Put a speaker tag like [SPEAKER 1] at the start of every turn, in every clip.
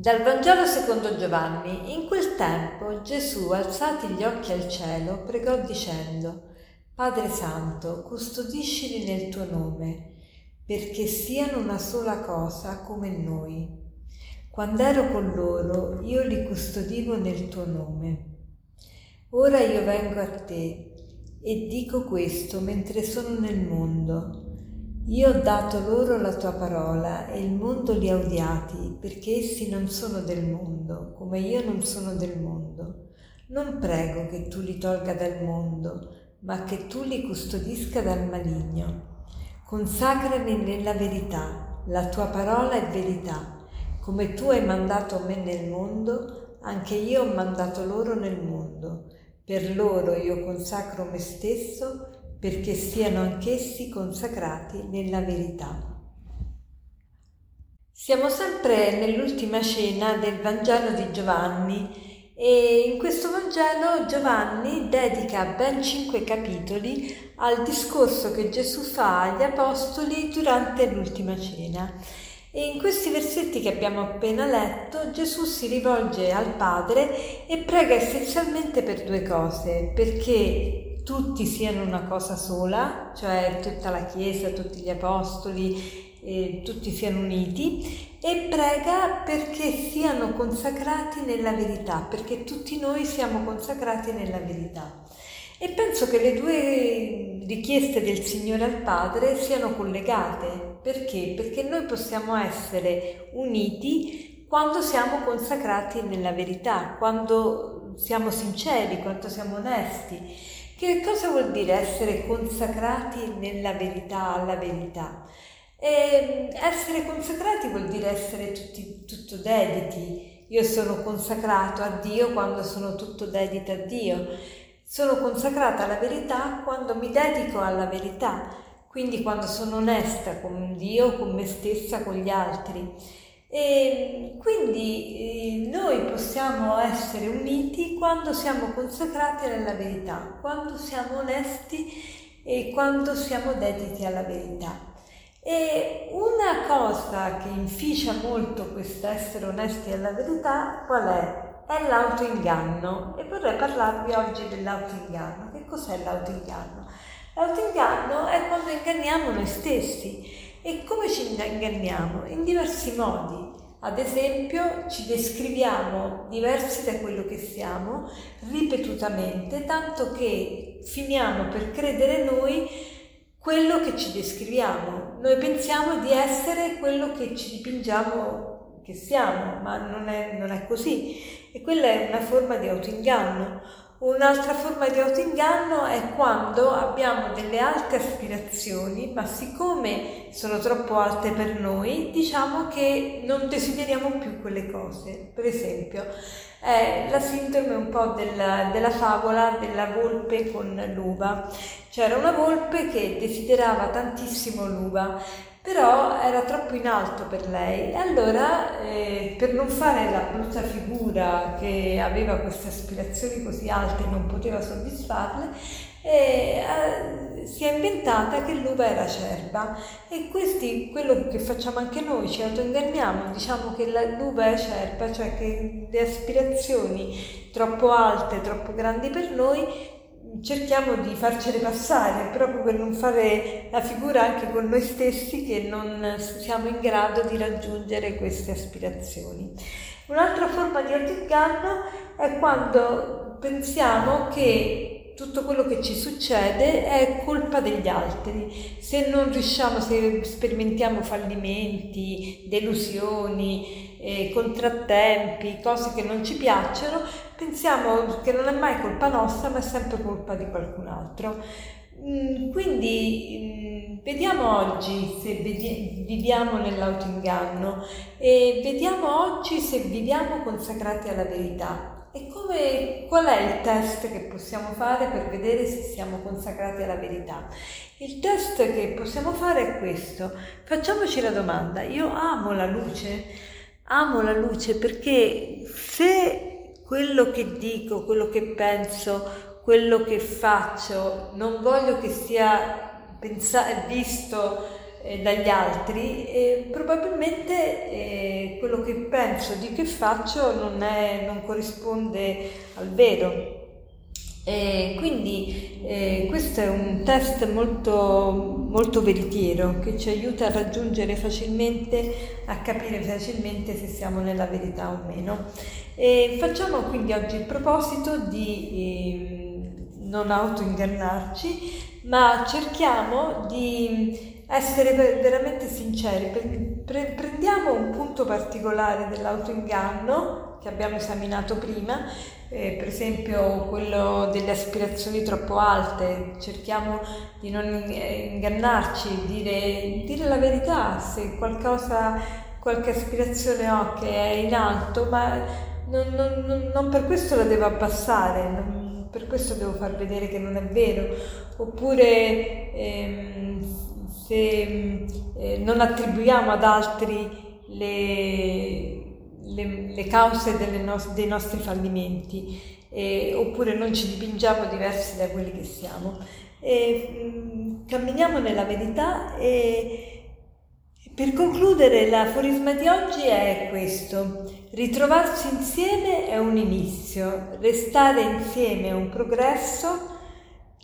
[SPEAKER 1] Dal Vangelo secondo Giovanni, in quel tempo Gesù, alzati gli occhi al cielo, pregò dicendo, Padre Santo, custodiscili nel tuo nome, perché siano una sola cosa come noi. Quando ero con loro, io li custodivo nel tuo nome. Ora io vengo a te e dico questo mentre sono nel mondo io ho dato loro la tua parola e il mondo li ha odiati perché essi non sono del mondo, come io non sono del mondo. Non prego che tu li tolga dal mondo, ma che tu li custodisca dal maligno. Consacrami nella verità, la tua parola è verità. Come tu hai mandato me nel mondo, anche io ho mandato loro nel mondo. Per loro io consacro me stesso perché siano anch'essi consacrati nella verità. Siamo sempre nell'ultima cena del Vangelo di Giovanni e in questo Vangelo Giovanni dedica ben cinque capitoli al discorso che Gesù fa agli Apostoli durante l'ultima cena. E in questi versetti che abbiamo appena letto Gesù si rivolge al Padre e prega essenzialmente per due cose, perché tutti siano una cosa sola, cioè tutta la Chiesa, tutti gli Apostoli, eh, tutti siano uniti e prega perché siano consacrati nella verità, perché tutti noi siamo consacrati nella verità. E penso che le due richieste del Signore al Padre siano collegate. Perché? Perché noi possiamo essere uniti quando siamo consacrati nella verità, quando siamo sinceri, quando siamo onesti. Che cosa vuol dire essere consacrati nella verità, alla verità? E ehm, essere consacrati vuol dire essere tutti, tutto dediti. Io sono consacrato a Dio quando sono tutto dedito a Dio. Sono consacrata alla verità quando mi dedico alla verità, quindi quando sono onesta con Dio, con me stessa, con gli altri. E quindi eh, noi possiamo essere uniti quando siamo consacrati nella verità, quando siamo onesti e quando siamo dediti alla verità. E una cosa che inficia molto questo essere onesti alla verità, qual è? È l'autoinganno e vorrei parlarvi oggi dell'autoinganno. Che cos'è l'autoinganno? L'autoinganno è quando inganniamo noi stessi e come ci inganniamo? In diversi modi. Ad esempio ci descriviamo diversi da quello che siamo ripetutamente, tanto che finiamo per credere noi quello che ci descriviamo. Noi pensiamo di essere quello che ci dipingiamo che siamo, ma non è, non è così. E quella è una forma di autoinganno. Un'altra forma di autoinganno è quando abbiamo delle alte aspirazioni, ma siccome sono troppo alte per noi, diciamo che non desideriamo più quelle cose. Per esempio, è la sindrome un po' della, della favola della volpe con l'uva. C'era una volpe che desiderava tantissimo l'uva però era troppo in alto per lei. E allora eh, per non fare la brutta figura che aveva queste aspirazioni così alte e non poteva soddisfarle, eh, eh, si è inventata che l'uva era acerba. E questi, quello che facciamo anche noi, ci autoinganniamo, diciamo che la, l'uva è acerba, cioè che le aspirazioni troppo alte, troppo grandi per noi cerchiamo di farcele passare proprio per non fare la figura anche con noi stessi che non siamo in grado di raggiungere queste aspirazioni. Un'altra forma di autoinganno è quando pensiamo che tutto quello che ci succede è colpa degli altri. Se non riusciamo, se sperimentiamo fallimenti, delusioni, eh, contrattempi, cose che non ci piacciono, pensiamo che non è mai colpa nostra, ma è sempre colpa di qualcun altro. Mm, quindi mm, vediamo oggi se viviamo nell'autoinganno e vediamo oggi se viviamo consacrati alla verità. E come, qual è il test che possiamo fare per vedere se siamo consacrati alla verità? Il test che possiamo fare è questo. Facciamoci la domanda, io amo la luce? amo la luce perché se quello che dico, quello che penso, quello che faccio, non voglio che sia pensato, visto eh, dagli altri e probabilmente eh, quello che penso di che faccio non, è, non corrisponde al vero. E quindi eh, questo è un test molto, molto veritiero che ci aiuta a raggiungere facilmente, a capire facilmente se siamo nella verità o meno. E facciamo quindi oggi il proposito di eh, non autoingannarci, ma cerchiamo di essere veramente sinceri. Prendiamo un punto particolare dell'autoinganno che abbiamo esaminato prima eh, per esempio quello delle aspirazioni troppo alte, cerchiamo di non ingannarci, dire, dire la verità, se qualcosa, qualche aspirazione ho che è in alto, ma non, non, non per questo la devo abbassare, non, per questo devo far vedere che non è vero, oppure ehm, se eh, non attribuiamo ad altri le le, le cause no- dei nostri fallimenti, eh, oppure non ci dipingiamo diversi da quelli che siamo. E, mh, mm, camminiamo nella verità e per concludere l'aforisma di oggi è questo. Ritrovarsi insieme è un inizio, restare insieme è un progresso,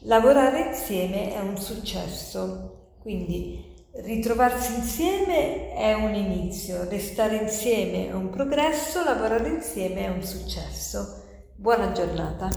[SPEAKER 1] lavorare insieme è un successo. Quindi Ritrovarsi insieme è un inizio, restare insieme è un progresso, lavorare insieme è un successo. Buona giornata.